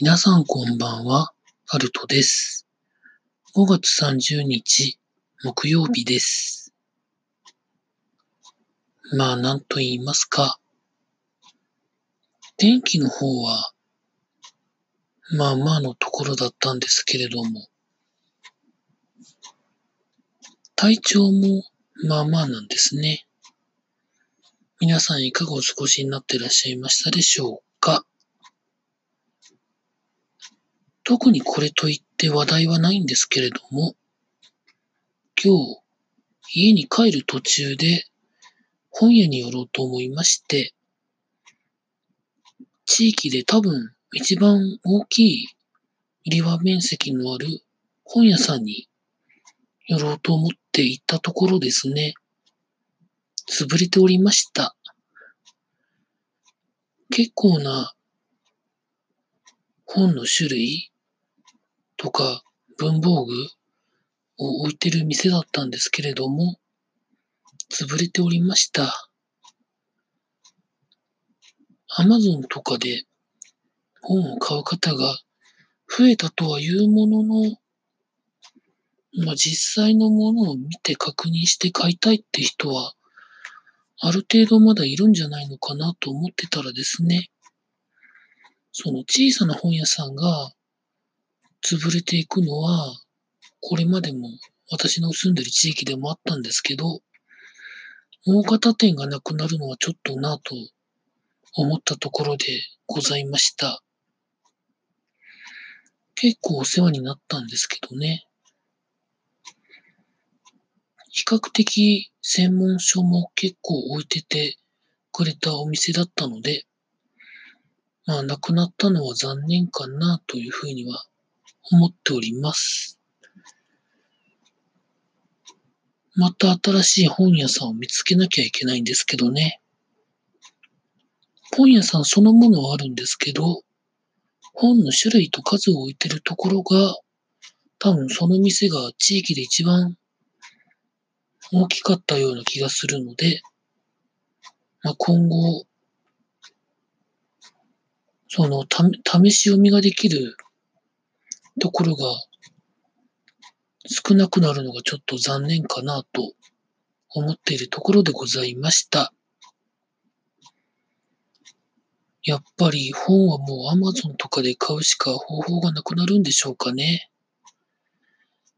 皆さんこんばんは、タルトです。5月30日、木曜日です。まあ、なんと言いますか。天気の方は、まあまあのところだったんですけれども、体調もまあまあなんですね。皆さんいかがお過ごしになっていらっしゃいましたでしょうか特にこれといって話題はないんですけれども、今日、家に帰る途中で本屋に寄ろうと思いまして、地域で多分一番大きい売り場面積のある本屋さんに寄ろうと思って行ったところですね、潰れておりました。結構な本の種類とか文房具を置いてる店だったんですけれども、潰れておりました。アマゾンとかで本を買う方が増えたとはいうものの、まあ、実際のものを見て確認して買いたいって人は、ある程度まだいるんじゃないのかなと思ってたらですね、その小さな本屋さんが潰れていくのは、これまでも私の住んでる地域でもあったんですけど、大型店がなくなるのはちょっとなぁと思ったところでございました。結構お世話になったんですけどね。比較的専門書も結構置いててくれたお店だったので、まあなくなったのは残念かなというふうには思っております。また新しい本屋さんを見つけなきゃいけないんですけどね。本屋さんそのものはあるんですけど、本の種類と数を置いてるところが、多分その店が地域で一番大きかったような気がするので、まあ、今後、そのた試し読みができるところが少なくなるのがちょっと残念かなと思っているところでございました。やっぱり本はもう Amazon とかで買うしか方法がなくなるんでしょうかね。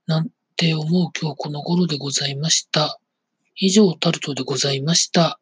なんて思う今日この頃でございました。以上タルトでございました。